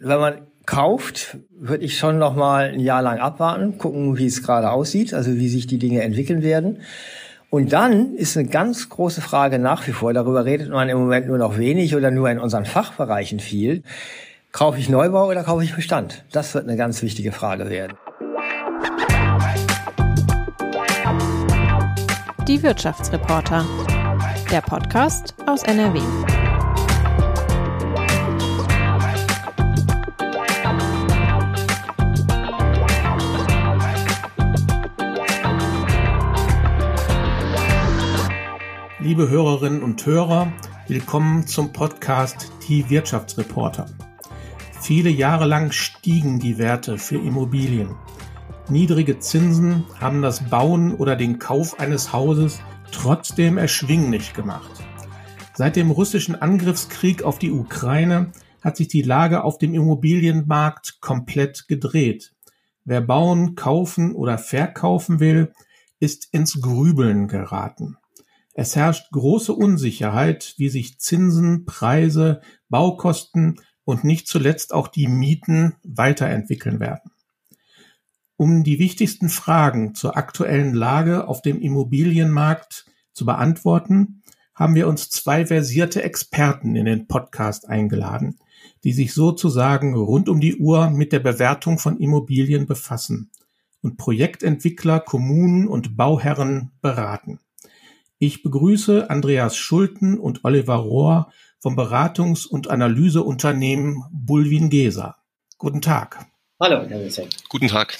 wenn man kauft, würde ich schon noch mal ein Jahr lang abwarten, gucken, wie es gerade aussieht, also wie sich die Dinge entwickeln werden. Und dann ist eine ganz große Frage nach wie vor, darüber redet man im Moment nur noch wenig oder nur in unseren Fachbereichen viel. Kaufe ich Neubau oder kaufe ich Bestand? Das wird eine ganz wichtige Frage werden. Die Wirtschaftsreporter. Der Podcast aus NRW. Liebe Hörerinnen und Hörer, willkommen zum Podcast Die Wirtschaftsreporter. Viele Jahre lang stiegen die Werte für Immobilien. Niedrige Zinsen haben das Bauen oder den Kauf eines Hauses trotzdem erschwinglich gemacht. Seit dem russischen Angriffskrieg auf die Ukraine hat sich die Lage auf dem Immobilienmarkt komplett gedreht. Wer bauen, kaufen oder verkaufen will, ist ins Grübeln geraten. Es herrscht große Unsicherheit, wie sich Zinsen, Preise, Baukosten und nicht zuletzt auch die Mieten weiterentwickeln werden. Um die wichtigsten Fragen zur aktuellen Lage auf dem Immobilienmarkt zu beantworten, haben wir uns zwei versierte Experten in den Podcast eingeladen, die sich sozusagen rund um die Uhr mit der Bewertung von Immobilien befassen und Projektentwickler, Kommunen und Bauherren beraten. Ich begrüße Andreas Schulten und Oliver Rohr vom Beratungs- und Analyseunternehmen Bulwin Gesa. Guten Tag. Hallo, Herr Messing. Guten Tag.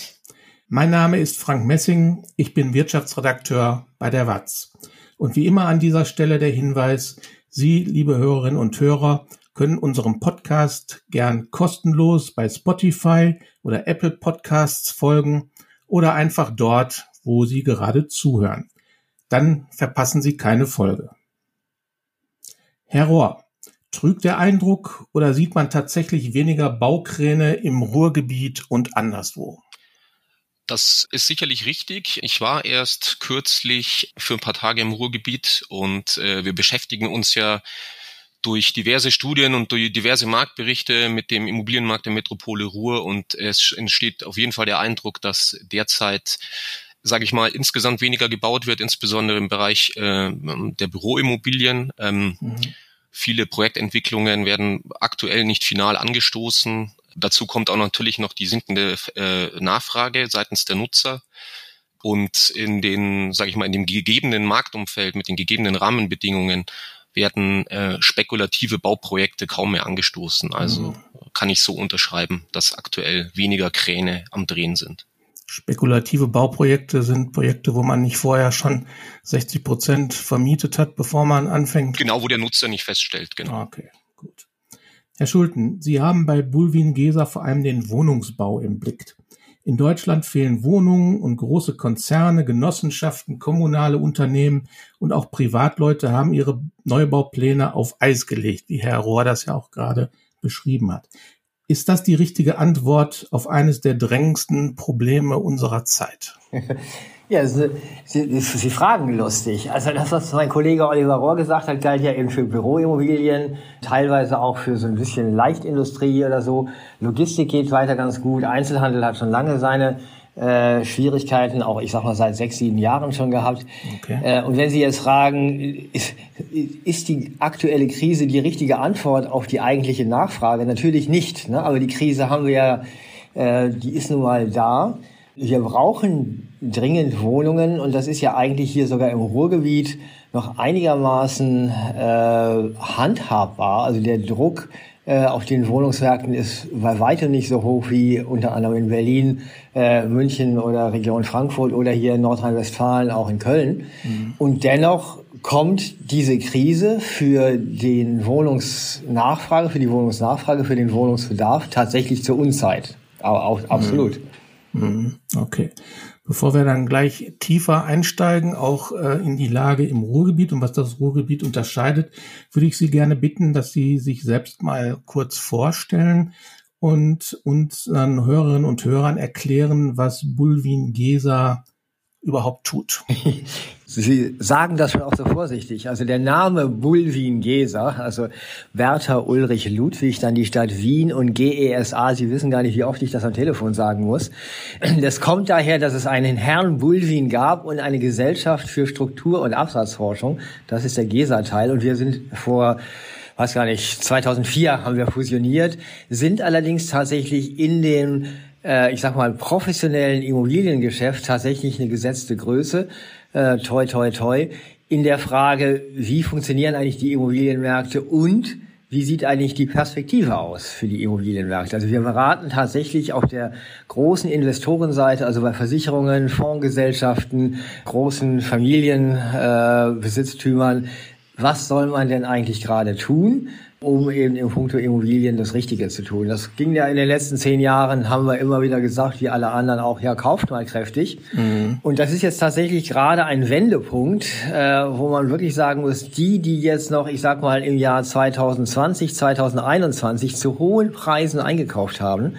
Mein Name ist Frank Messing. Ich bin Wirtschaftsredakteur bei der WAZ. Und wie immer an dieser Stelle der Hinweis, Sie, liebe Hörerinnen und Hörer, können unserem Podcast gern kostenlos bei Spotify oder Apple Podcasts folgen oder einfach dort, wo Sie gerade zuhören dann verpassen Sie keine Folge. Herr Rohr, trügt der Eindruck oder sieht man tatsächlich weniger Baukräne im Ruhrgebiet und anderswo? Das ist sicherlich richtig. Ich war erst kürzlich für ein paar Tage im Ruhrgebiet und äh, wir beschäftigen uns ja durch diverse Studien und durch diverse Marktberichte mit dem Immobilienmarkt der Metropole Ruhr und es entsteht auf jeden Fall der Eindruck, dass derzeit sage ich mal, insgesamt weniger gebaut wird, insbesondere im Bereich äh, der Büroimmobilien. Ähm, mhm. Viele Projektentwicklungen werden aktuell nicht final angestoßen. Dazu kommt auch natürlich noch die sinkende äh, Nachfrage seitens der Nutzer. Und in den, sage ich mal, in dem gegebenen Marktumfeld mit den gegebenen Rahmenbedingungen werden äh, spekulative Bauprojekte kaum mehr angestoßen. Also mhm. kann ich so unterschreiben, dass aktuell weniger Kräne am Drehen sind. Spekulative Bauprojekte sind Projekte, wo man nicht vorher schon 60 Prozent vermietet hat, bevor man anfängt. Genau, wo der Nutzer nicht feststellt, genau. Ah, okay, gut. Herr Schulten, Sie haben bei Bulwin Gesa vor allem den Wohnungsbau im Blick. In Deutschland fehlen Wohnungen und große Konzerne, Genossenschaften, kommunale Unternehmen und auch Privatleute haben ihre Neubaupläne auf Eis gelegt, wie Herr Rohr das ja auch gerade beschrieben hat. Ist das die richtige Antwort auf eines der drängendsten Probleme unserer Zeit? Ja, Sie, Sie, Sie fragen lustig. Also das, was mein Kollege Oliver Rohr gesagt hat, galt ja eben für Büroimmobilien, teilweise auch für so ein bisschen Leichtindustrie oder so. Logistik geht weiter ganz gut. Einzelhandel hat schon lange seine äh, Schwierigkeiten, auch ich sag mal seit sechs, sieben Jahren schon gehabt. Okay. Äh, und wenn Sie jetzt fragen, ist, ist die aktuelle Krise die richtige Antwort auf die eigentliche Nachfrage? Natürlich nicht. Ne? Aber die Krise haben wir ja, äh, die ist nun mal da. Wir brauchen dringend Wohnungen und das ist ja eigentlich hier sogar im Ruhrgebiet noch einigermaßen äh, handhabbar. Also der Druck äh, auf den Wohnungsmärkten ist bei weitem nicht so hoch wie unter anderem in Berlin, äh, München oder Region Frankfurt oder hier in Nordrhein-Westfalen, auch in Köln. Mhm. Und dennoch kommt diese Krise für den Wohnungsnachfrage, für die Wohnungsnachfrage, für den Wohnungsbedarf tatsächlich zur Unzeit. Aber auch absolut. Mhm. Okay. Bevor wir dann gleich tiefer einsteigen, auch äh, in die Lage im Ruhrgebiet und was das Ruhrgebiet unterscheidet, würde ich Sie gerne bitten, dass Sie sich selbst mal kurz vorstellen und uns dann Hörerinnen und Hörern erklären, was Bulwin Gesa überhaupt tut. Sie sagen das schon auch so vorsichtig. Also der Name Bulwin-Gesa, also Werther Ulrich Ludwig, dann die Stadt Wien und GESA, Sie wissen gar nicht, wie oft ich das am Telefon sagen muss. Das kommt daher, dass es einen Herrn Bulwin gab und eine Gesellschaft für Struktur- und Absatzforschung. Das ist der GESA-Teil. Und wir sind vor weiß gar nicht, 2004 haben wir fusioniert, sind allerdings tatsächlich in den äh, ich sag mal, professionellen Immobiliengeschäft tatsächlich eine gesetzte Größe, äh, toi, toi, toi, in der Frage, wie funktionieren eigentlich die Immobilienmärkte und wie sieht eigentlich die Perspektive aus für die Immobilienmärkte? Also wir beraten tatsächlich auf der großen Investorenseite, also bei Versicherungen, Fondsgesellschaften, großen Familienbesitztümern, äh, was soll man denn eigentlich gerade tun? um eben im Punkto Immobilien das Richtige zu tun. Das ging ja in den letzten zehn Jahren, haben wir immer wieder gesagt, wie alle anderen auch, ja, kauft mal kräftig. Mhm. Und das ist jetzt tatsächlich gerade ein Wendepunkt, äh, wo man wirklich sagen muss, die, die jetzt noch, ich sag mal, im Jahr 2020, 2021 zu hohen Preisen eingekauft haben,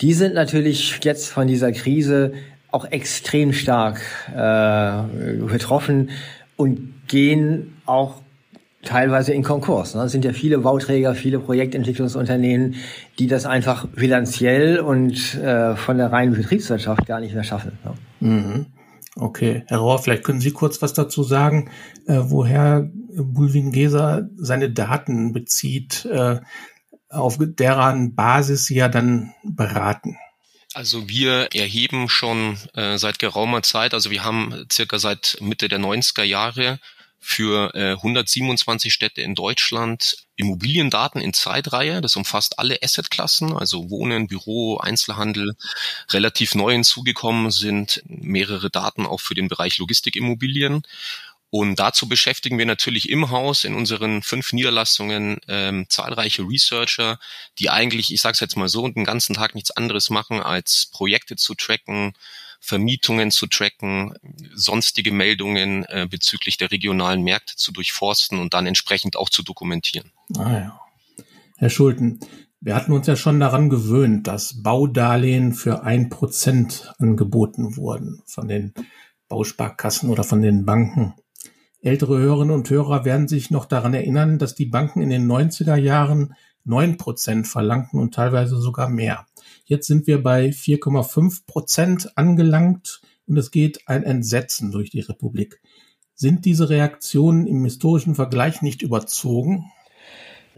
die sind natürlich jetzt von dieser Krise auch extrem stark äh, betroffen und gehen auch teilweise in Konkurs. Ne? Es sind ja viele Bauträger, viele Projektentwicklungsunternehmen, die das einfach bilanziell und äh, von der reinen Betriebswirtschaft gar nicht mehr schaffen. Ne? Mhm. Okay, Herr Rohr, vielleicht können Sie kurz was dazu sagen, äh, woher Bulwin Geser seine Daten bezieht, äh, auf deren Basis Sie ja dann beraten. Also wir erheben schon äh, seit geraumer Zeit, also wir haben circa seit Mitte der 90er Jahre für äh, 127 Städte in Deutschland Immobiliendaten in Zeitreihe. Das umfasst alle Assetklassen, also Wohnen, Büro, Einzelhandel. Relativ neu hinzugekommen sind mehrere Daten auch für den Bereich Logistikimmobilien. Und dazu beschäftigen wir natürlich im Haus in unseren fünf Niederlassungen ähm, zahlreiche Researcher, die eigentlich, ich sage es jetzt mal so, den ganzen Tag nichts anderes machen, als Projekte zu tracken, Vermietungen zu tracken, sonstige Meldungen äh, bezüglich der regionalen Märkte zu durchforsten und dann entsprechend auch zu dokumentieren. Ah ja. Herr Schulten, wir hatten uns ja schon daran gewöhnt, dass Baudarlehen für ein Prozent angeboten wurden von den Bausparkassen oder von den Banken. Ältere Hörerinnen und Hörer werden sich noch daran erinnern, dass die Banken in den 90er Jahren neun Prozent verlangten und teilweise sogar mehr. Jetzt sind wir bei 4,5 Prozent angelangt und es geht ein Entsetzen durch die Republik. Sind diese Reaktionen im historischen Vergleich nicht überzogen?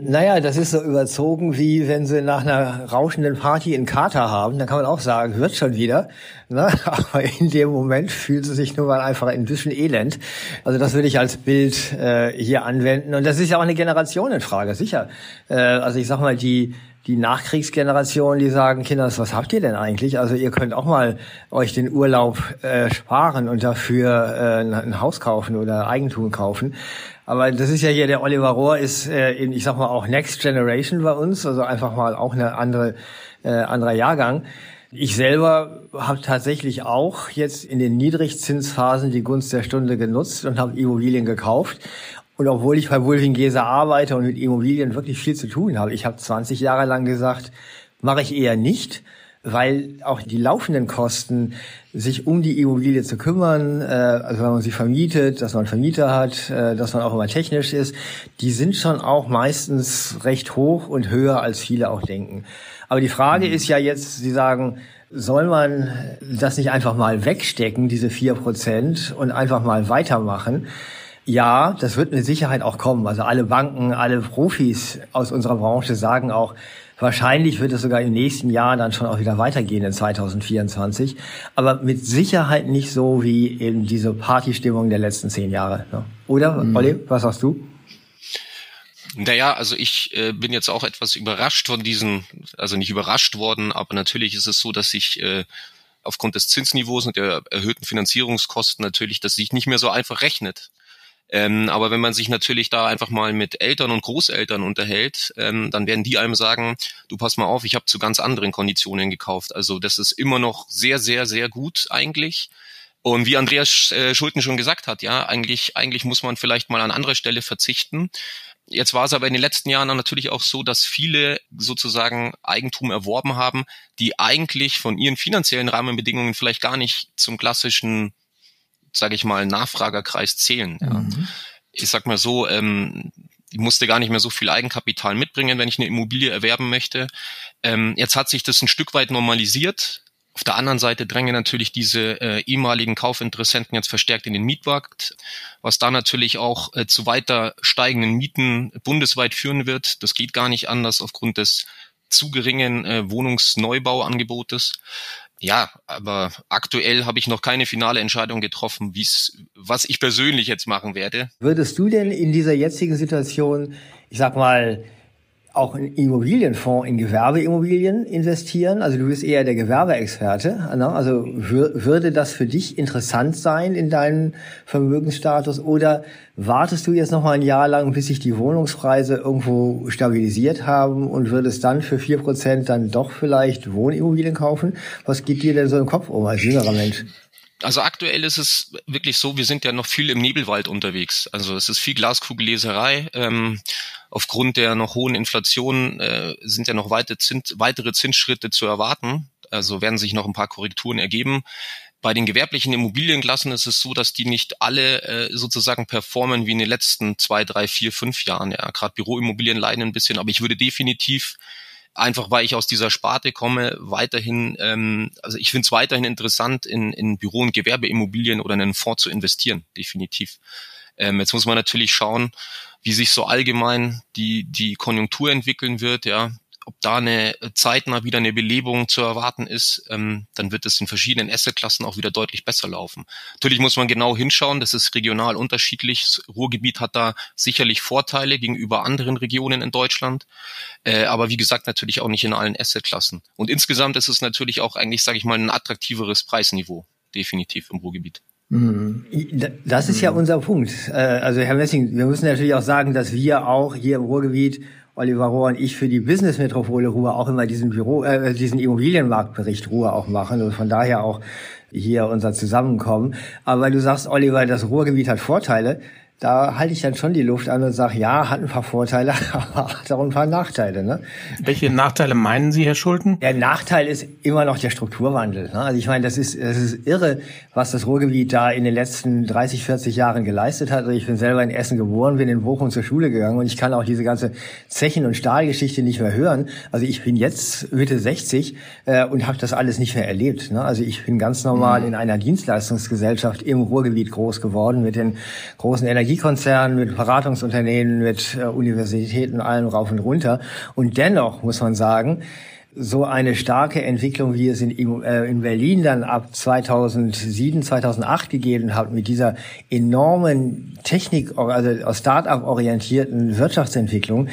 Naja, das ist so überzogen, wie wenn sie nach einer rauschenden Party einen Kater haben. Dann kann man auch sagen, wird schon wieder. Ne? Aber in dem Moment fühlt sie sich nur mal einfach ein bisschen elend. Also das würde ich als Bild äh, hier anwenden. Und das ist ja auch eine Generationenfrage, sicher. Äh, also ich sag mal, die die Nachkriegsgeneration, die sagen, Kinders, was habt ihr denn eigentlich? Also ihr könnt auch mal euch den Urlaub äh, sparen und dafür äh, ein Haus kaufen oder Eigentum kaufen. Aber das ist ja hier, der Oliver Rohr ist, äh, in, ich sag mal, auch Next Generation bei uns, also einfach mal auch eine andere, äh, anderer Jahrgang. Ich selber habe tatsächlich auch jetzt in den Niedrigzinsphasen die Gunst der Stunde genutzt und habe Immobilien gekauft. Und obwohl ich bei Wulfing-Gese arbeite und mit Immobilien wirklich viel zu tun habe, ich habe 20 Jahre lang gesagt, mache ich eher nicht, weil auch die laufenden Kosten, sich um die Immobilie zu kümmern, äh, also wenn man sie vermietet, dass man Vermieter hat, äh, dass man auch immer technisch ist, die sind schon auch meistens recht hoch und höher, als viele auch denken. Aber die Frage mhm. ist ja jetzt, Sie sagen, soll man das nicht einfach mal wegstecken, diese vier Prozent, und einfach mal weitermachen? Ja, das wird mit Sicherheit auch kommen. Also alle Banken, alle Profis aus unserer Branche sagen auch, wahrscheinlich wird es sogar im nächsten Jahr dann schon auch wieder weitergehen in 2024. Aber mit Sicherheit nicht so wie eben diese Partystimmung der letzten zehn Jahre. Ne? Oder, mhm. Olli, was sagst du? Naja, also ich äh, bin jetzt auch etwas überrascht von diesen, also nicht überrascht worden, aber natürlich ist es so, dass sich äh, aufgrund des Zinsniveaus und der erhöhten Finanzierungskosten natürlich, dass sich nicht mehr so einfach rechnet. Ähm, aber wenn man sich natürlich da einfach mal mit Eltern und Großeltern unterhält, ähm, dann werden die einem sagen, du pass mal auf, ich habe zu ganz anderen Konditionen gekauft. Also das ist immer noch sehr, sehr, sehr gut eigentlich. Und wie Andreas äh, Schulten schon gesagt hat, ja, eigentlich, eigentlich muss man vielleicht mal an anderer Stelle verzichten. Jetzt war es aber in den letzten Jahren natürlich auch so, dass viele sozusagen Eigentum erworben haben, die eigentlich von ihren finanziellen Rahmenbedingungen vielleicht gar nicht zum klassischen sage ich mal, Nachfragerkreis zählen. Ja. Mhm. Ich sag mal so, ähm, ich musste gar nicht mehr so viel Eigenkapital mitbringen, wenn ich eine Immobilie erwerben möchte. Ähm, jetzt hat sich das ein Stück weit normalisiert. Auf der anderen Seite drängen natürlich diese äh, ehemaligen Kaufinteressenten jetzt verstärkt in den Mietmarkt, was da natürlich auch äh, zu weiter steigenden Mieten bundesweit führen wird. Das geht gar nicht anders aufgrund des zu geringen äh, Wohnungsneubauangebotes. Ja, aber aktuell habe ich noch keine finale Entscheidung getroffen, wie's, was ich persönlich jetzt machen werde. Würdest du denn in dieser jetzigen Situation, ich sag mal, auch in Immobilienfonds, in Gewerbeimmobilien investieren? Also du bist eher der Gewerbeexperte. Ne? Also würde das für dich interessant sein in deinem Vermögensstatus? Oder wartest du jetzt noch mal ein Jahr lang, bis sich die Wohnungspreise irgendwo stabilisiert haben und würdest dann für vier Prozent dann doch vielleicht Wohnimmobilien kaufen? Was geht dir denn so im Kopf um als jüngerer Mensch? Also aktuell ist es wirklich so, wir sind ja noch viel im Nebelwald unterwegs. Also es ist viel Glaskugelleserei. Ähm, aufgrund der noch hohen Inflation äh, sind ja noch weite Zins, weitere Zinsschritte zu erwarten. Also werden sich noch ein paar Korrekturen ergeben. Bei den gewerblichen Immobilienklassen ist es so, dass die nicht alle äh, sozusagen performen wie in den letzten zwei, drei, vier, fünf Jahren. Ja, gerade Büroimmobilien leiden ein bisschen, aber ich würde definitiv einfach weil ich aus dieser Sparte komme, weiterhin, ähm, also ich finde es weiterhin interessant, in, in Büro- und Gewerbeimmobilien oder in einen Fonds zu investieren, definitiv. Ähm, jetzt muss man natürlich schauen, wie sich so allgemein die, die Konjunktur entwickeln wird, ja ob da eine zeitnah wieder eine Belebung zu erwarten ist, ähm, dann wird es in verschiedenen Assetklassen auch wieder deutlich besser laufen. Natürlich muss man genau hinschauen, das ist regional unterschiedlich. Das Ruhrgebiet hat da sicherlich Vorteile gegenüber anderen Regionen in Deutschland, äh, aber wie gesagt natürlich auch nicht in allen Assetklassen. Und insgesamt ist es natürlich auch eigentlich, sage ich mal, ein attraktiveres Preisniveau, definitiv im Ruhrgebiet. Mhm. Das ist ja unser Punkt. Äh, also Herr Messing, wir müssen natürlich auch sagen, dass wir auch hier im Ruhrgebiet Oliver Rohr und ich für die Business-Metropole Ruhr auch immer diesen Büro, äh, diesen Immobilienmarktbericht Ruhr auch machen und von daher auch hier unser Zusammenkommen. Aber weil du sagst, Oliver, das Ruhrgebiet hat Vorteile, da halte ich dann schon die Luft an und sage, ja, hat ein paar Vorteile, aber hat auch ein paar Nachteile. Ne? Welche Nachteile meinen Sie, Herr Schulten? Der Nachteil ist immer noch der Strukturwandel. Ne? Also ich meine, das ist, das ist irre, was das Ruhrgebiet da in den letzten 30, 40 Jahren geleistet hat. Also ich bin selber in Essen geboren, bin in Bochum zur Schule gegangen und ich kann auch diese ganze Zechen- und Stahlgeschichte nicht mehr hören. Also ich bin jetzt Mitte 60 äh, und habe das alles nicht mehr erlebt. Ne? Also ich bin ganz normal mhm. in einer Dienstleistungsgesellschaft im Ruhrgebiet groß geworden mit den großen Energie Energiekonzernen, mit Beratungsunternehmen, mit äh, Universitäten, allem rauf und runter. Und dennoch muss man sagen, so eine starke Entwicklung, wie es in, äh, in Berlin dann ab 2007, 2008 gegeben hat, mit dieser enormen Technik, also aus Start-up orientierten Wirtschaftsentwicklung,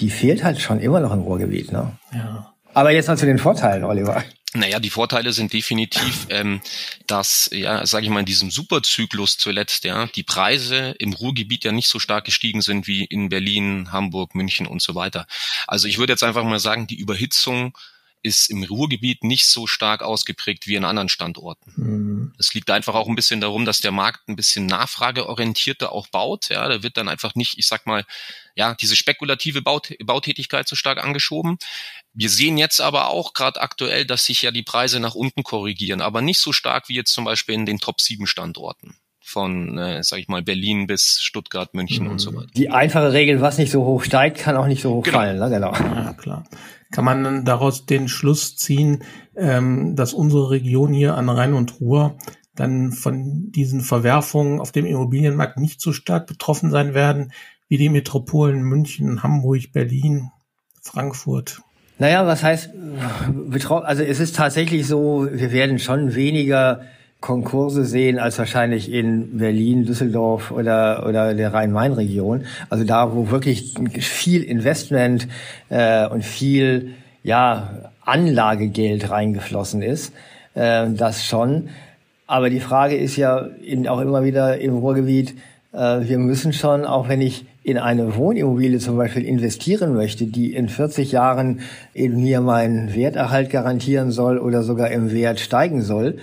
die fehlt halt schon immer noch im Ruhrgebiet. Ne? Ja. Aber jetzt mal zu den Vorteilen, Oliver. Naja, die Vorteile sind definitiv, ähm, dass, ja, sage ich mal, in diesem Superzyklus zuletzt, ja, die Preise im Ruhrgebiet ja nicht so stark gestiegen sind wie in Berlin, Hamburg, München und so weiter. Also ich würde jetzt einfach mal sagen, die Überhitzung ist im Ruhrgebiet nicht so stark ausgeprägt wie in anderen Standorten. Mhm. Das liegt einfach auch ein bisschen darum, dass der Markt ein bisschen nachfrageorientierter auch baut. Ja, da wird dann einfach nicht, ich sag mal, ja, diese spekulative Baut Bautätigkeit so stark angeschoben. Wir sehen jetzt aber auch gerade aktuell, dass sich ja die Preise nach unten korrigieren, aber nicht so stark wie jetzt zum Beispiel in den Top 7 Standorten von, äh, sag ich mal, Berlin bis Stuttgart, München mhm. und so weiter. Die einfache Regel, was nicht so hoch steigt, kann auch nicht so hoch genau. fallen. Ne? Genau. Ja, klar. Kann man dann daraus den Schluss ziehen, ähm, dass unsere Region hier an Rhein und Ruhr dann von diesen Verwerfungen auf dem Immobilienmarkt nicht so stark betroffen sein werden wie die Metropolen München, Hamburg, Berlin, Frankfurt. Naja, was heißt, also es ist tatsächlich so, wir werden schon weniger Konkurse sehen als wahrscheinlich in Berlin, Düsseldorf oder, oder der Rhein-Main-Region. Also da, wo wirklich viel Investment äh, und viel ja, Anlagegeld reingeflossen ist, äh, das schon. Aber die Frage ist ja in, auch immer wieder im Ruhrgebiet, äh, wir müssen schon, auch wenn ich in eine Wohnimmobilie zum Beispiel investieren möchte, die in 40 Jahren in mir meinen Werterhalt garantieren soll oder sogar im Wert steigen soll,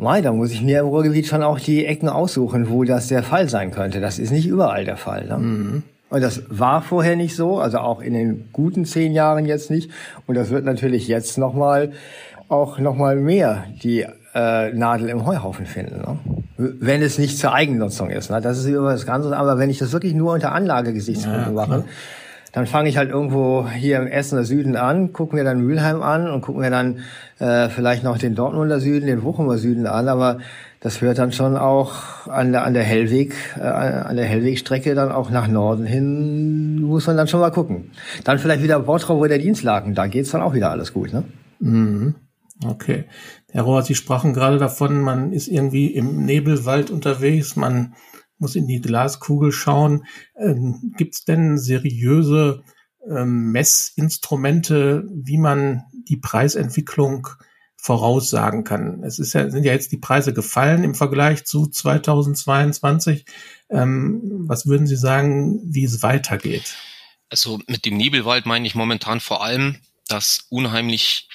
Mei, da muss ich mir im Ruhrgebiet schon auch die Ecken aussuchen, wo das der Fall sein könnte. Das ist nicht überall der Fall. Ne? Mhm. Und das war vorher nicht so, also auch in den guten zehn Jahren jetzt nicht. Und das wird natürlich jetzt nochmal auch nochmal mehr die äh, Nadel im Heuhaufen finden. Ne? Wenn es nicht zur Eigennutzung ist. Ne? Das ist über das Ganze. Aber wenn ich das wirklich nur unter Anlagegesichtspunkten ja, mache, dann fange ich halt irgendwo hier im Essener Süden an, gucken wir dann Mülheim an und gucken wir dann äh, vielleicht noch den Dortmunder Süden, den Bochumer Süden an, aber das hört dann schon auch an der, an der Hellweg, äh, an der Hellwegstrecke dann auch nach Norden hin, muss man dann schon mal gucken. Dann vielleicht wieder Bottrop oder Dienstlaken, da geht's dann auch wieder alles gut, ne? Mhm. Okay. Herr Rohr, Sie sprachen gerade davon, man ist irgendwie im Nebelwald unterwegs, man muss in die Glaskugel schauen. Ähm, Gibt es denn seriöse ähm, Messinstrumente, wie man die Preisentwicklung voraussagen kann? Es ist ja, sind ja jetzt die Preise gefallen im Vergleich zu 2022. Ähm, was würden Sie sagen, wie es weitergeht? Also mit dem Nebelwald meine ich momentan vor allem, dass unheimlich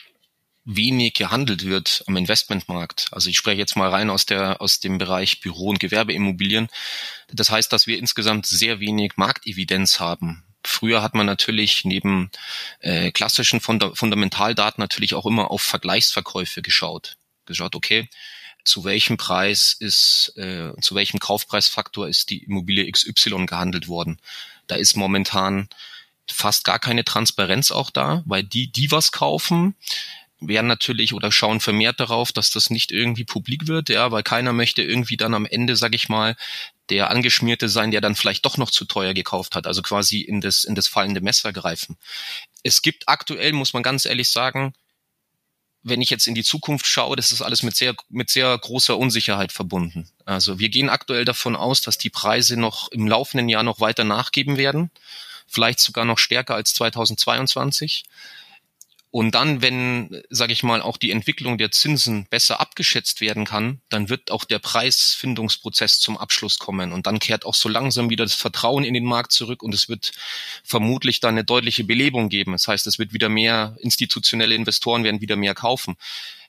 wenig gehandelt wird am Investmentmarkt. Also ich spreche jetzt mal rein aus der aus dem Bereich Büro- und Gewerbeimmobilien. Das heißt, dass wir insgesamt sehr wenig Marktevidenz haben. Früher hat man natürlich neben äh, klassischen Funda Fundamentaldaten natürlich auch immer auf Vergleichsverkäufe geschaut. Geschaut, okay, zu welchem Preis ist, äh, zu welchem Kaufpreisfaktor ist die Immobilie XY gehandelt worden. Da ist momentan fast gar keine Transparenz auch da, weil die, die was kaufen, werden natürlich oder schauen vermehrt darauf, dass das nicht irgendwie publik wird, ja, weil keiner möchte irgendwie dann am Ende, sag ich mal, der Angeschmierte sein, der dann vielleicht doch noch zu teuer gekauft hat, also quasi in das, in das fallende Messer greifen. Es gibt aktuell, muss man ganz ehrlich sagen, wenn ich jetzt in die Zukunft schaue, das ist alles mit sehr, mit sehr großer Unsicherheit verbunden. Also wir gehen aktuell davon aus, dass die Preise noch im laufenden Jahr noch weiter nachgeben werden, vielleicht sogar noch stärker als 2022. Und dann, wenn, sage ich mal, auch die Entwicklung der Zinsen besser abgeschätzt werden kann, dann wird auch der Preisfindungsprozess zum Abschluss kommen. Und dann kehrt auch so langsam wieder das Vertrauen in den Markt zurück und es wird vermutlich dann eine deutliche Belebung geben. Das heißt, es wird wieder mehr institutionelle Investoren werden wieder mehr kaufen.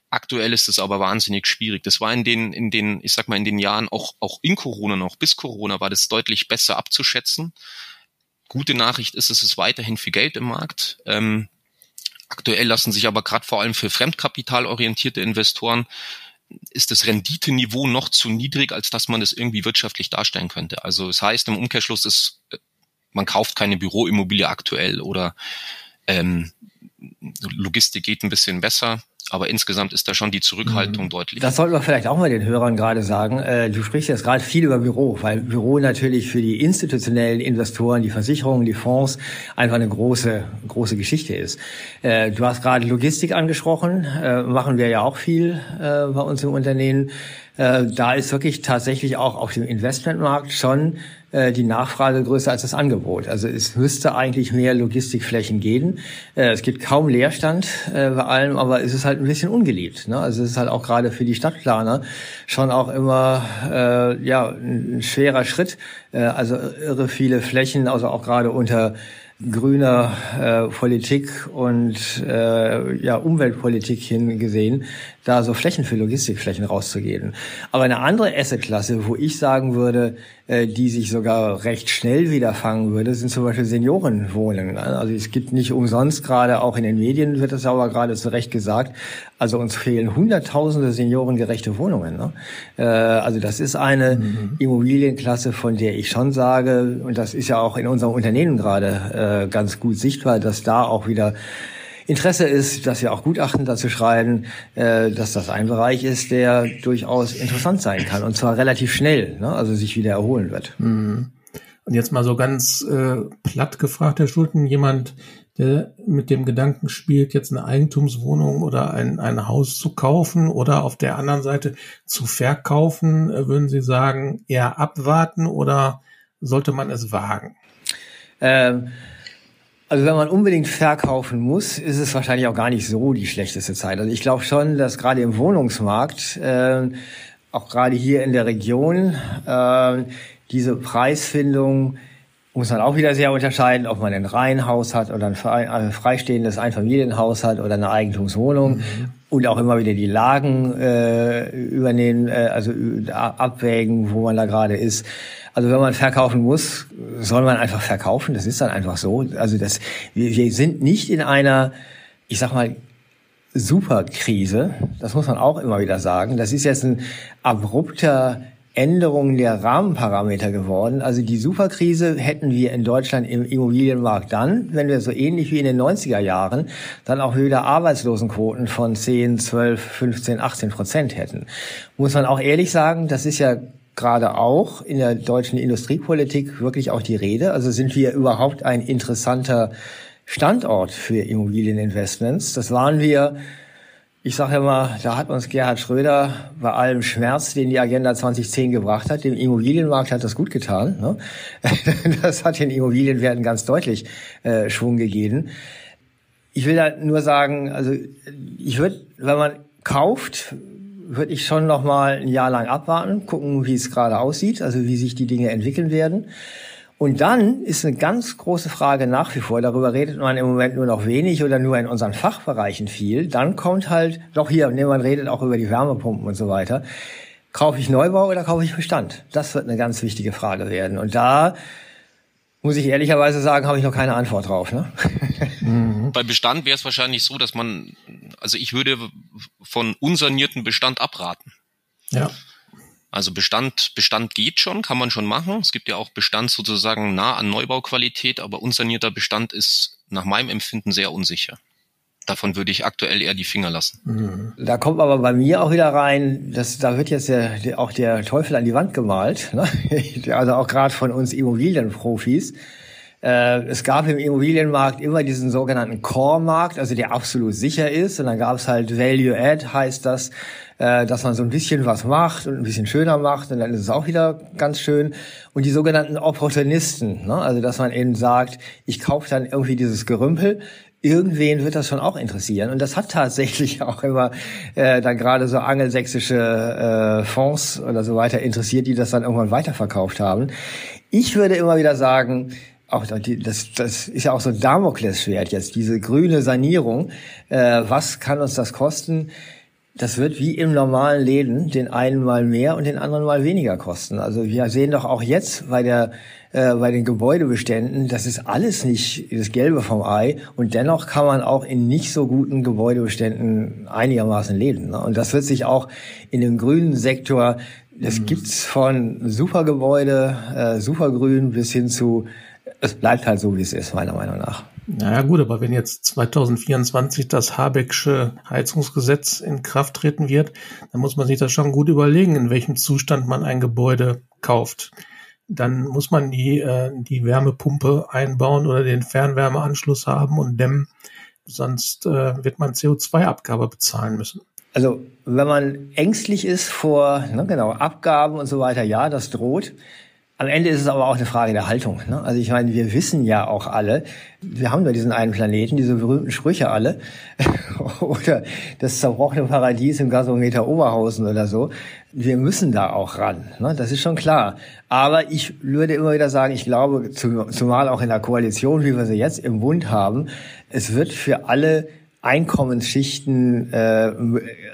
Aktuell ist es aber wahnsinnig schwierig. Das war in den, in den, ich sag mal, in den Jahren auch, auch in Corona noch, bis Corona war das deutlich besser abzuschätzen. Gute Nachricht ist, es ist weiterhin viel Geld im Markt. Ähm, Aktuell lassen sich aber gerade vor allem für fremdkapitalorientierte Investoren ist das Renditeniveau noch zu niedrig, als dass man das irgendwie wirtschaftlich darstellen könnte. Also es das heißt im Umkehrschluss ist, man kauft keine Büroimmobilie aktuell oder ähm, Logistik geht ein bisschen besser. Aber insgesamt ist da schon die Zurückhaltung mhm. deutlich. Das sollten wir vielleicht auch mal den Hörern gerade sagen. Äh, du sprichst jetzt gerade viel über Büro, weil Büro natürlich für die institutionellen Investoren, die Versicherungen, die Fonds einfach eine große, große Geschichte ist. Äh, du hast gerade Logistik angesprochen, äh, machen wir ja auch viel bei uns im Unternehmen. Da ist wirklich tatsächlich auch auf dem Investmentmarkt schon äh, die Nachfrage größer als das Angebot. Also es müsste eigentlich mehr Logistikflächen geben. Äh, es gibt kaum Leerstand äh, bei allem, aber es ist halt ein bisschen ungeliebt. Ne? Also es ist halt auch gerade für die Stadtplaner schon auch immer äh, ja ein schwerer Schritt. Also irre viele Flächen, also auch gerade unter grüner äh, Politik und äh, ja, Umweltpolitik hingesehen, da so Flächen für Logistikflächen rauszugeben. Aber eine andere Assetklasse, wo ich sagen würde, äh, die sich sogar recht schnell wieder fangen würde, sind zum Beispiel Seniorenwohnungen. Also es gibt nicht umsonst gerade, auch in den Medien wird das aber gerade zu Recht gesagt, also uns fehlen hunderttausende seniorengerechte Wohnungen. Ne? Äh, also das ist eine mhm. Immobilienklasse, von der ich schon sage, und das ist ja auch in unserem Unternehmen gerade äh, ganz gut sichtbar, dass da auch wieder Interesse ist, dass wir auch Gutachten dazu schreiben, äh, dass das ein Bereich ist, der durchaus interessant sein kann und zwar relativ schnell, ne? also sich wieder erholen wird. Mhm. Und jetzt mal so ganz äh, platt gefragt, Herr Schulten, jemand, der mit dem Gedanken spielt, jetzt eine Eigentumswohnung oder ein, ein Haus zu kaufen oder auf der anderen Seite zu verkaufen, äh, würden Sie sagen, eher abwarten oder sollte man es wagen? Ähm, also wenn man unbedingt verkaufen muss, ist es wahrscheinlich auch gar nicht so die schlechteste Zeit. Also ich glaube schon, dass gerade im Wohnungsmarkt, äh, auch gerade hier in der Region, äh, diese Preisfindung muss man auch wieder sehr unterscheiden, ob man ein Reihenhaus hat oder ein freistehendes Einfamilienhaus hat oder eine Eigentumswohnung mhm. und auch immer wieder die Lagen äh, übernehmen, äh, also abwägen, wo man da gerade ist. Also wenn man verkaufen muss, soll man einfach verkaufen. Das ist dann einfach so. Also das, wir, wir sind nicht in einer, ich sag mal, Superkrise. Das muss man auch immer wieder sagen. Das ist jetzt ein abrupter Änderungen der Rahmenparameter geworden. Also die Superkrise hätten wir in Deutschland im Immobilienmarkt dann, wenn wir so ähnlich wie in den 90er Jahren dann auch wieder Arbeitslosenquoten von 10, 12, 15, 18 Prozent hätten. Muss man auch ehrlich sagen, das ist ja gerade auch in der deutschen Industriepolitik wirklich auch die Rede. Also sind wir überhaupt ein interessanter Standort für Immobilieninvestments? Das waren wir ich sage immer, da hat uns Gerhard Schröder bei allem Schmerz, den die Agenda 2010 gebracht hat, dem Immobilienmarkt hat das gut getan. Ne? Das hat den Immobilienwerten ganz deutlich äh, Schwung gegeben. Ich will da nur sagen, also ich würde, wenn man kauft, würde ich schon noch mal ein Jahr lang abwarten, gucken, wie es gerade aussieht, also wie sich die Dinge entwickeln werden. Und dann ist eine ganz große Frage nach wie vor, darüber redet man im Moment nur noch wenig oder nur in unseren Fachbereichen viel. Dann kommt halt, doch hier, ne, man redet auch über die Wärmepumpen und so weiter. Kaufe ich Neubau oder kaufe ich Bestand? Das wird eine ganz wichtige Frage werden. Und da muss ich ehrlicherweise sagen, habe ich noch keine Antwort drauf. Ne? Mhm. Bei Bestand wäre es wahrscheinlich so, dass man, also ich würde von unsanierten Bestand abraten. Ja. Also Bestand, Bestand geht schon, kann man schon machen. Es gibt ja auch Bestand sozusagen nah an Neubauqualität, aber unsanierter Bestand ist nach meinem Empfinden sehr unsicher. Davon würde ich aktuell eher die Finger lassen. Mhm. Da kommt aber bei mir auch wieder rein, dass da wird jetzt der, auch der Teufel an die Wand gemalt. Ne? Also auch gerade von uns Immobilienprofis. Äh, es gab im Immobilienmarkt immer diesen sogenannten Core-Markt, also der absolut sicher ist. Und dann gab es halt Value Add, heißt das, äh, dass man so ein bisschen was macht und ein bisschen schöner macht. Und dann ist es auch wieder ganz schön. Und die sogenannten Opportunisten, ne? also dass man eben sagt, ich kaufe dann irgendwie dieses Gerümpel, irgendwen wird das schon auch interessieren. Und das hat tatsächlich auch immer äh, dann gerade so angelsächsische äh, Fonds oder so weiter interessiert, die das dann irgendwann weiterverkauft haben. Ich würde immer wieder sagen, auch das, das ist ja auch so ein Damoklesschwert jetzt, diese grüne Sanierung. Äh, was kann uns das kosten? Das wird wie im normalen Läden den einen mal mehr und den anderen mal weniger kosten. Also wir sehen doch auch jetzt bei der äh, bei den Gebäudebeständen, das ist alles nicht das Gelbe vom Ei und dennoch kann man auch in nicht so guten Gebäudebeständen einigermaßen leben. Ne? Und das wird sich auch in dem grünen Sektor, das mhm. gibt's von Supergebäude, äh, Supergrün bis hin zu es bleibt halt so, wie es ist, meiner Meinung nach. Naja gut, aber wenn jetzt 2024 das Habecksche Heizungsgesetz in Kraft treten wird, dann muss man sich das schon gut überlegen, in welchem Zustand man ein Gebäude kauft. Dann muss man die, äh, die Wärmepumpe einbauen oder den Fernwärmeanschluss haben und dämmen, sonst äh, wird man CO2-Abgabe bezahlen müssen. Also wenn man ängstlich ist vor ne, genau Abgaben und so weiter, ja, das droht. Am Ende ist es aber auch eine Frage der Haltung. Ne? Also ich meine, wir wissen ja auch alle, wir haben nur diesen einen Planeten, diese berühmten Sprüche alle. oder das zerbrochene Paradies im Gasometer Oberhausen oder so. Wir müssen da auch ran. Ne? Das ist schon klar. Aber ich würde immer wieder sagen, ich glaube, zumal auch in der Koalition, wie wir sie jetzt im Bund haben, es wird für alle Einkommensschichten äh,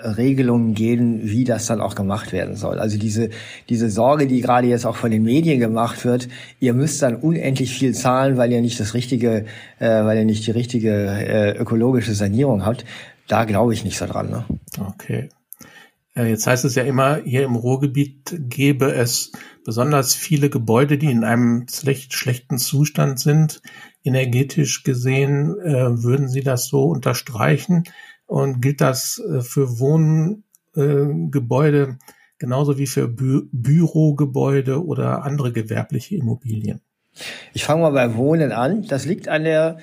Regelungen gehen, wie das dann auch gemacht werden soll. Also diese diese Sorge, die gerade jetzt auch von den Medien gemacht wird, ihr müsst dann unendlich viel zahlen, weil ihr nicht das richtige, äh, weil ihr nicht die richtige äh, ökologische Sanierung habt. Da glaube ich nicht so dran. Ne? Okay. Jetzt heißt es ja immer, hier im Ruhrgebiet gäbe es besonders viele Gebäude, die in einem schlecht, schlechten Zustand sind energetisch gesehen, äh, würden Sie das so unterstreichen? Und gilt das äh, für Wohngebäude äh, genauso wie für Bü Bürogebäude oder andere gewerbliche Immobilien? Ich fange mal bei Wohnen an. Das liegt an der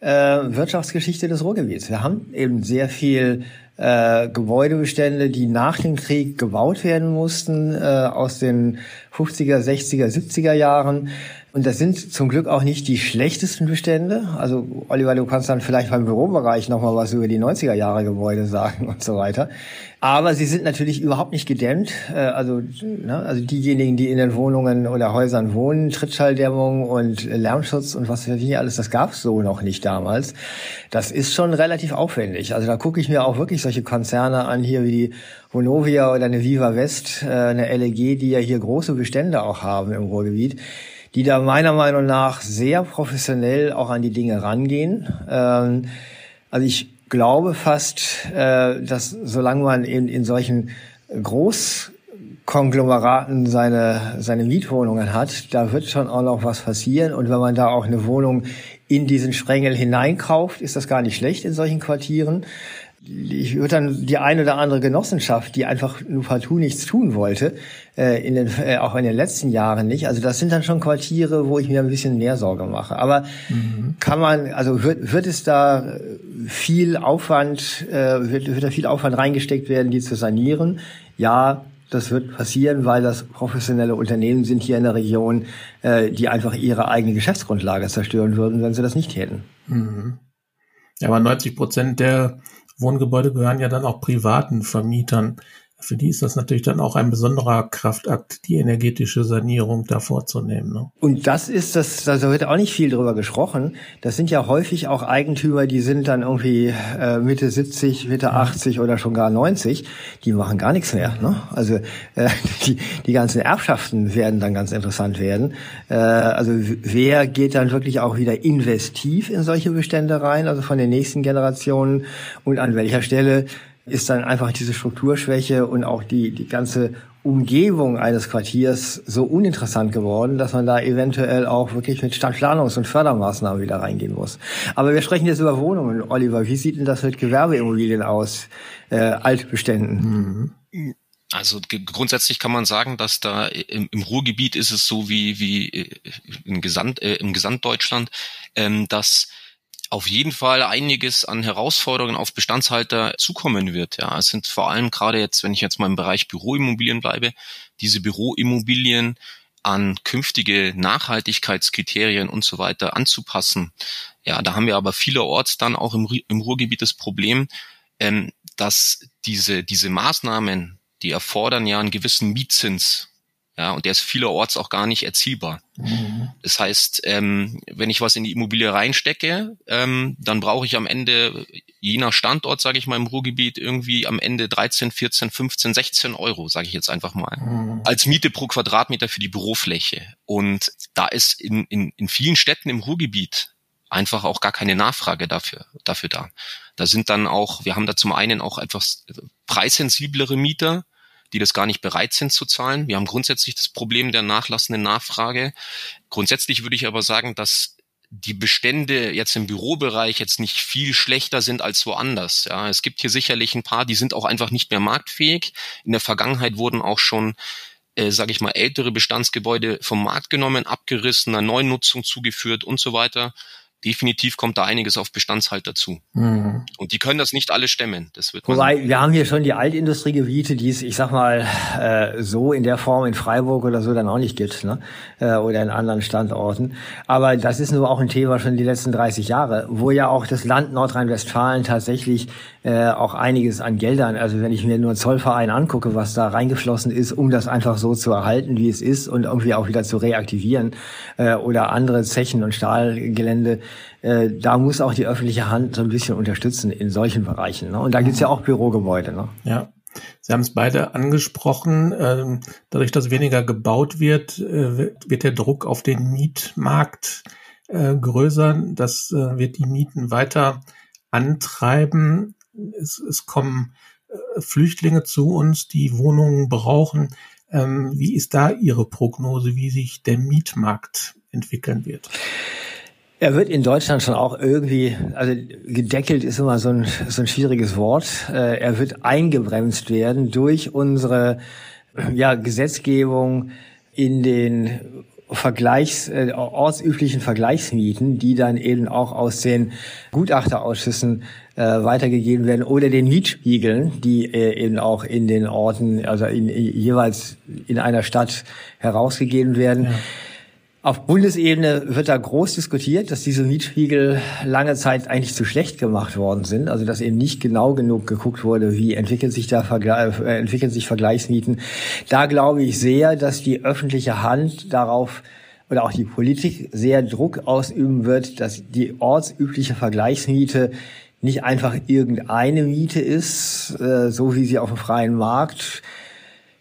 äh, Wirtschaftsgeschichte des Ruhrgebiets. Wir haben eben sehr viel äh, Gebäudebestände, die nach dem Krieg gebaut werden mussten, äh, aus den 50er, 60er, 70er Jahren. Und das sind zum Glück auch nicht die schlechtesten Bestände. Also Oliver, du kannst dann vielleicht beim Bürobereich nochmal was über die 90er Jahre Gebäude sagen und so weiter. Aber sie sind natürlich überhaupt nicht gedämmt. Äh, also, ne, also diejenigen, die in den Wohnungen oder Häusern wohnen, Trittschalldämmung und Lärmschutz und was für wie alles, das gab's so noch nicht damals. Das ist schon relativ aufwendig. Also da gucke ich mir auch wirklich solche Konzerne an, hier wie die Vonovia oder eine Viva West, äh, eine LEG, die ja hier große Bestände auch haben im Ruhrgebiet die da meiner Meinung nach sehr professionell auch an die Dinge rangehen. Ähm, also ich glaube fast, äh, dass solange man in, in solchen Groß Konglomeraten seine, seine Mietwohnungen hat, da wird schon auch noch was passieren. Und wenn man da auch eine Wohnung in diesen Sprengel hineinkauft, ist das gar nicht schlecht in solchen Quartieren ich würde dann die eine oder andere Genossenschaft, die einfach nur partout nichts tun wollte, äh, in den, äh, auch in den letzten Jahren nicht. Also das sind dann schon Quartiere, wo ich mir ein bisschen mehr Sorge mache. Aber mhm. kann man, also wird, wird es da viel Aufwand, äh, wird, wird da viel Aufwand reingesteckt werden, die zu sanieren? Ja, das wird passieren, weil das professionelle Unternehmen sind hier in der Region, äh, die einfach ihre eigene Geschäftsgrundlage zerstören würden, wenn sie das nicht täten. Mhm. Ja, aber 90 Prozent der Wohngebäude gehören ja dann auch privaten Vermietern. Für die ist das natürlich dann auch ein besonderer Kraftakt, die energetische Sanierung da vorzunehmen. Ne? Und das ist das, da wird auch nicht viel drüber gesprochen. Das sind ja häufig auch Eigentümer, die sind dann irgendwie äh, Mitte 70, Mitte 80 oder schon gar 90. Die machen gar nichts mehr. Ne? Also äh, die, die ganzen Erbschaften werden dann ganz interessant werden. Äh, also wer geht dann wirklich auch wieder investiv in solche Bestände rein, also von den nächsten Generationen und an welcher Stelle ist dann einfach diese Strukturschwäche und auch die, die ganze Umgebung eines Quartiers so uninteressant geworden, dass man da eventuell auch wirklich mit Stadtplanungs- und Fördermaßnahmen wieder reingehen muss. Aber wir sprechen jetzt über Wohnungen. Oliver, wie sieht denn das mit Gewerbeimmobilien aus, äh, Altbeständen? Mhm. Also grundsätzlich kann man sagen, dass da im, im, Ruhrgebiet ist es so wie, wie äh, in Gesamt, äh, im Gesamtdeutschland, ähm, dass auf jeden Fall einiges an Herausforderungen auf Bestandshalter zukommen wird. Ja, es sind vor allem gerade jetzt, wenn ich jetzt mal im Bereich Büroimmobilien bleibe, diese Büroimmobilien an künftige Nachhaltigkeitskriterien und so weiter anzupassen. Ja, da haben wir aber vielerorts dann auch im, im Ruhrgebiet das Problem, ähm, dass diese, diese Maßnahmen, die erfordern ja einen gewissen Mietzins ja, und der ist vielerorts auch gar nicht erzielbar. Mhm. Das heißt, ähm, wenn ich was in die Immobilie reinstecke, ähm, dann brauche ich am Ende, je nach Standort, sage ich mal im Ruhrgebiet, irgendwie am Ende 13, 14, 15, 16 Euro, sage ich jetzt einfach mal, mhm. als Miete pro Quadratmeter für die Bürofläche. Und da ist in, in, in vielen Städten im Ruhrgebiet einfach auch gar keine Nachfrage dafür, dafür da. Da sind dann auch, wir haben da zum einen auch etwas preissensiblere Mieter, die das gar nicht bereit sind zu zahlen. Wir haben grundsätzlich das Problem der nachlassenden Nachfrage. Grundsätzlich würde ich aber sagen, dass die Bestände jetzt im Bürobereich jetzt nicht viel schlechter sind als woanders. Ja, es gibt hier sicherlich ein paar, die sind auch einfach nicht mehr marktfähig. In der Vergangenheit wurden auch schon, äh, sage ich mal, ältere Bestandsgebäude vom Markt genommen, abgerissen, einer neuen Nutzung zugeführt und so weiter definitiv kommt da einiges auf Bestandshalter zu. Mhm. Und die können das nicht alle stemmen. Das wird Wobei, wir haben hier schon die Altindustriegebiete, die es, ich sag mal, äh, so in der Form in Freiburg oder so dann auch nicht gibt, ne? Äh, oder in anderen Standorten. Aber das ist nur auch ein Thema schon die letzten 30 Jahre, wo ja auch das Land Nordrhein-Westfalen tatsächlich äh, auch einiges an Geldern, also wenn ich mir nur Zollverein angucke, was da reingeflossen ist, um das einfach so zu erhalten, wie es ist und irgendwie auch wieder zu reaktivieren äh, oder andere Zechen und Stahlgelände, äh, da muss auch die öffentliche Hand so ein bisschen unterstützen in solchen Bereichen. Ne? Und da gibt's ja auch Bürogebäude. Ne? Ja. Sie haben es beide angesprochen. Ähm, dadurch, dass weniger gebaut wird, äh, wird der Druck auf den Mietmarkt äh, größer. Das wird die Mieten weiter antreiben es, es kommen Flüchtlinge zu uns, die Wohnungen brauchen. Ähm, wie ist da Ihre Prognose, wie sich der Mietmarkt entwickeln wird? Er wird in Deutschland schon auch irgendwie, also gedeckelt ist immer so ein, so ein schwieriges Wort. Äh, er wird eingebremst werden durch unsere ja, Gesetzgebung in den Vergleichs, äh, ortsüblichen Vergleichsmieten, die dann eben auch aus den Gutachterausschüssen äh, weitergegeben werden oder den Mietspiegeln, die äh, eben auch in den Orten, also in, jeweils in einer Stadt herausgegeben werden. Ja. Auf Bundesebene wird da groß diskutiert, dass diese Mietspiegel lange Zeit eigentlich zu schlecht gemacht worden sind. Also dass eben nicht genau genug geguckt wurde, wie entwickelt sich da äh, entwickeln sich Vergleichsmieten. Da glaube ich sehr, dass die öffentliche Hand darauf oder auch die Politik sehr Druck ausüben wird, dass die ortsübliche Vergleichsmiete nicht einfach irgendeine Miete ist, äh, so wie sie auf dem freien Markt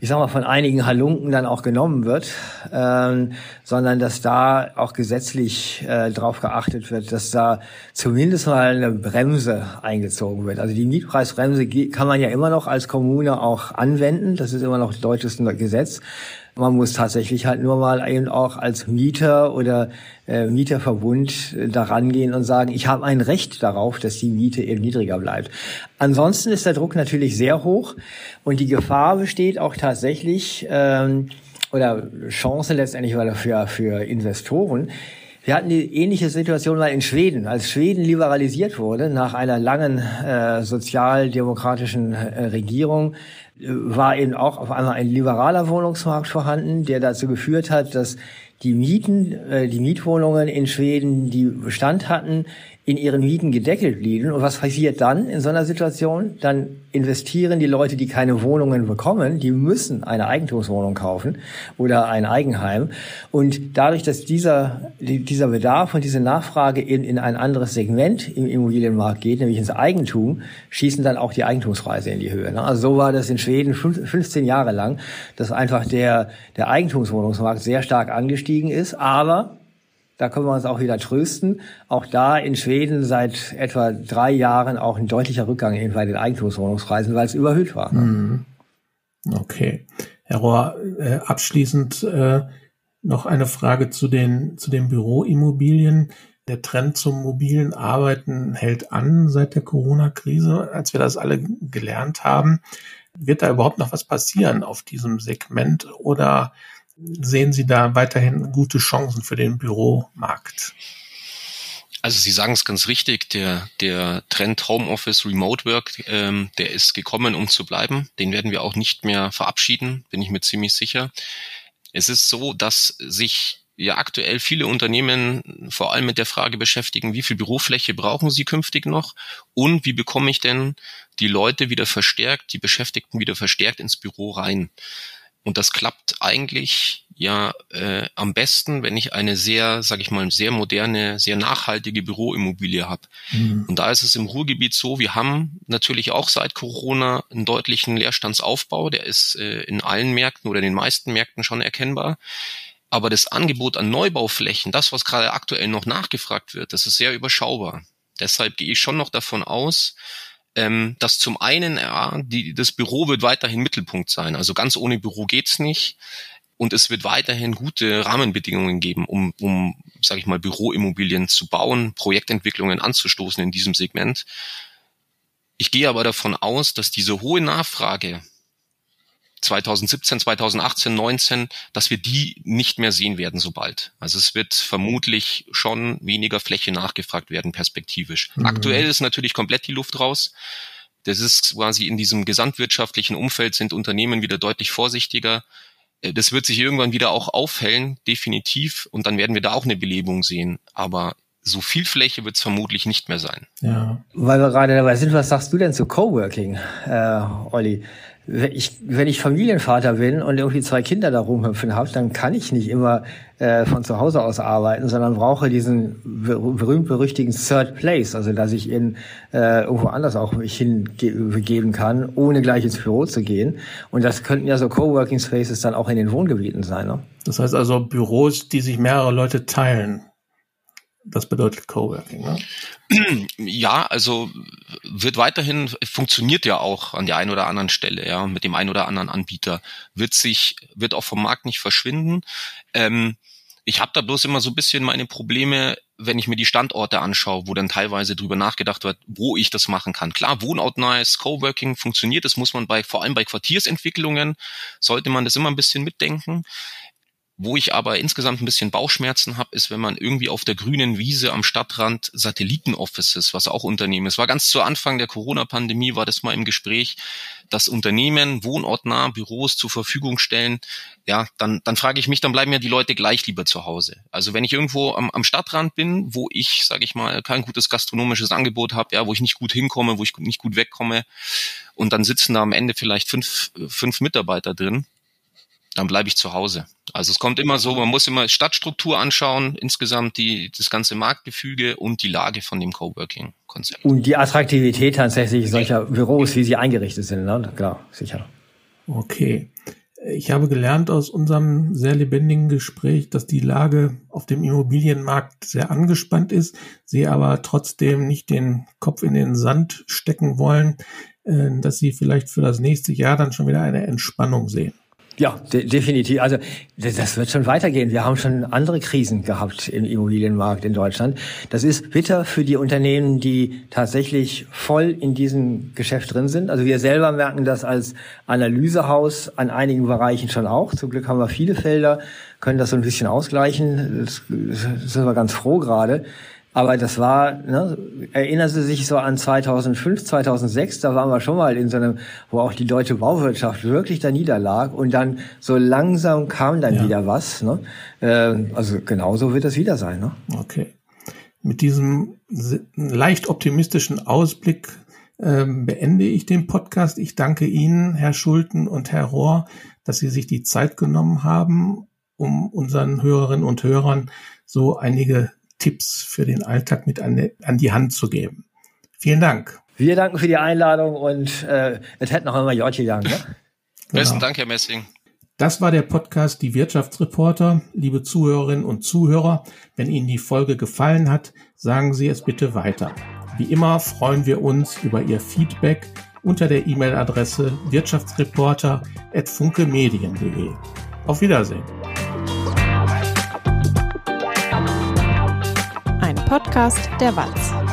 ich sag mal, von einigen Halunken dann auch genommen wird, ähm, sondern dass da auch gesetzlich äh, darauf geachtet wird, dass da zumindest mal eine Bremse eingezogen wird. Also die Mietpreisbremse kann man ja immer noch als Kommune auch anwenden. Das ist immer noch deutsches Gesetz. Man muss tatsächlich halt nur mal eben auch als Mieter oder äh, Mieterverbund äh, daran gehen und sagen, ich habe ein Recht darauf, dass die Miete eben niedriger bleibt. Ansonsten ist der Druck natürlich sehr hoch und die Gefahr besteht auch tatsächlich ähm, oder Chance letztendlich weil für, für Investoren, wir hatten die ähnliche Situation mal in Schweden. Als Schweden liberalisiert wurde, nach einer langen äh, sozialdemokratischen äh, Regierung, war eben auch auf einmal ein liberaler Wohnungsmarkt vorhanden, der dazu geführt hat, dass die Mieten, äh, die Mietwohnungen in Schweden, die Bestand hatten, in ihren Mieten gedeckelt blieben. Und was passiert dann in so einer Situation? Dann investieren die Leute, die keine Wohnungen bekommen, die müssen eine Eigentumswohnung kaufen oder ein Eigenheim. Und dadurch, dass dieser, dieser Bedarf und diese Nachfrage in, in ein anderes Segment im Immobilienmarkt geht, nämlich ins Eigentum, schießen dann auch die Eigentumspreise in die Höhe. Ne? Also so war das in Schweden 15 Jahre lang, dass einfach der, der Eigentumswohnungsmarkt sehr stark angestiegen ist, aber da können wir uns auch wieder trösten. Auch da in Schweden seit etwa drei Jahren auch ein deutlicher Rückgang bei den Eigentumswohnungspreisen, weil es überhöht war. Mhm. Okay. Herr Rohr, äh, abschließend äh, noch eine Frage zu den, zu den Büroimmobilien. Der Trend zum mobilen Arbeiten hält an seit der Corona-Krise, als wir das alle gelernt haben. Wird da überhaupt noch was passieren auf diesem Segment oder sehen Sie da weiterhin gute Chancen für den Büromarkt? Also Sie sagen es ganz richtig, der, der Trend Homeoffice, Remote Work, ähm, der ist gekommen, um zu bleiben. Den werden wir auch nicht mehr verabschieden, bin ich mir ziemlich sicher. Es ist so, dass sich ja aktuell viele Unternehmen vor allem mit der Frage beschäftigen, wie viel Bürofläche brauchen sie künftig noch und wie bekomme ich denn die Leute wieder verstärkt, die Beschäftigten wieder verstärkt ins Büro rein. Und das klappt eigentlich ja äh, am besten, wenn ich eine sehr, sage ich mal, sehr moderne, sehr nachhaltige Büroimmobilie habe. Mhm. Und da ist es im Ruhrgebiet so, wir haben natürlich auch seit Corona einen deutlichen Leerstandsaufbau, der ist äh, in allen Märkten oder den meisten Märkten schon erkennbar. Aber das Angebot an Neubauflächen, das, was gerade aktuell noch nachgefragt wird, das ist sehr überschaubar. Deshalb gehe ich schon noch davon aus, ähm, dass zum einen, ja, die, das Büro wird weiterhin Mittelpunkt sein. Also ganz ohne Büro geht's nicht. Und es wird weiterhin gute Rahmenbedingungen geben, um, um sage ich mal, Büroimmobilien zu bauen, Projektentwicklungen anzustoßen in diesem Segment. Ich gehe aber davon aus, dass diese hohe Nachfrage 2017, 2018, 19, dass wir die nicht mehr sehen werden so bald. Also es wird vermutlich schon weniger Fläche nachgefragt werden perspektivisch. Mhm. Aktuell ist natürlich komplett die Luft raus. Das ist quasi in diesem gesamtwirtschaftlichen Umfeld sind Unternehmen wieder deutlich vorsichtiger. Äh, das wird sich irgendwann wieder auch aufhellen, definitiv. Und dann werden wir da auch eine Belebung sehen. Aber so viel Fläche wird es vermutlich nicht mehr sein. Ja. Weil wir gerade dabei sind, was sagst du denn zu Coworking, äh, Olli? Wenn ich, wenn ich Familienvater bin und irgendwie zwei Kinder da rumhüpfen habe, dann kann ich nicht immer äh, von zu Hause aus arbeiten, sondern brauche diesen berühmt-berüchtigen Third Place, also dass ich in äh, irgendwo anders auch mich hingeben kann, ohne gleich ins Büro zu gehen. Und das könnten ja so Coworking Spaces dann auch in den Wohngebieten sein. Ne? Das heißt also Büros, die sich mehrere Leute teilen. Das bedeutet Coworking, ne? Ja, also wird weiterhin, funktioniert ja auch an der einen oder anderen Stelle, ja, mit dem einen oder anderen Anbieter, wird sich, wird auch vom Markt nicht verschwinden. Ähm, ich habe da bloß immer so ein bisschen meine Probleme, wenn ich mir die Standorte anschaue, wo dann teilweise drüber nachgedacht wird, wo ich das machen kann. Klar, wohnortnahes Coworking funktioniert, das muss man bei, vor allem bei Quartiersentwicklungen, sollte man das immer ein bisschen mitdenken. Wo ich aber insgesamt ein bisschen Bauchschmerzen habe, ist, wenn man irgendwie auf der grünen Wiese am Stadtrand Satellitenoffices, was auch Unternehmen ist, war ganz zu Anfang der Corona-Pandemie, war das mal im Gespräch, dass Unternehmen wohnortnah Büros zur Verfügung stellen. Ja, dann, dann frage ich mich, dann bleiben ja die Leute gleich lieber zu Hause. Also wenn ich irgendwo am, am Stadtrand bin, wo ich, sage ich mal, kein gutes gastronomisches Angebot habe, ja, wo ich nicht gut hinkomme, wo ich nicht gut wegkomme, und dann sitzen da am Ende vielleicht fünf, fünf Mitarbeiter drin, dann bleibe ich zu Hause. Also es kommt immer so, man muss immer Stadtstruktur anschauen, insgesamt die, das ganze Marktgefüge und die Lage von dem Coworking-Konzept. Und die Attraktivität tatsächlich solcher Büros, wie sie eingerichtet sind, ne? klar, sicher. Okay. Ich habe gelernt aus unserem sehr lebendigen Gespräch, dass die Lage auf dem Immobilienmarkt sehr angespannt ist, Sie aber trotzdem nicht den Kopf in den Sand stecken wollen, äh, dass Sie vielleicht für das nächste Jahr dann schon wieder eine Entspannung sehen. Ja, de definitiv. Also das wird schon weitergehen. Wir haben schon andere Krisen gehabt im Immobilienmarkt in Deutschland. Das ist bitter für die Unternehmen, die tatsächlich voll in diesem Geschäft drin sind. Also wir selber merken das als Analysehaus an einigen Bereichen schon auch. Zum Glück haben wir viele Felder, können das so ein bisschen ausgleichen. Das, das sind wir ganz froh gerade. Aber das war, ne, erinnern Sie sich so an 2005, 2006, da waren wir schon mal in so einem, wo auch die deutsche Bauwirtschaft wirklich da niederlag und dann so langsam kam dann ja. wieder was. Ne? Äh, also genauso wird es wieder sein. Ne? Okay. Mit diesem leicht optimistischen Ausblick ähm, beende ich den Podcast. Ich danke Ihnen, Herr Schulten und Herr Rohr, dass Sie sich die Zeit genommen haben, um unseren Hörerinnen und Hörern so einige Tipps für den Alltag mit an, an die Hand zu geben. Vielen Dank. Wir danken für die Einladung und äh, es hätte noch einmal Jotje gegangen. Ne? Genau. Besten Dank, Herr Messing. Das war der Podcast Die Wirtschaftsreporter. Liebe Zuhörerinnen und Zuhörer, wenn Ihnen die Folge gefallen hat, sagen Sie es bitte weiter. Wie immer freuen wir uns über Ihr Feedback unter der E-Mail-Adresse wirtschaftsreporter.funkemedien.de. Auf Wiedersehen. Podcast der Walz.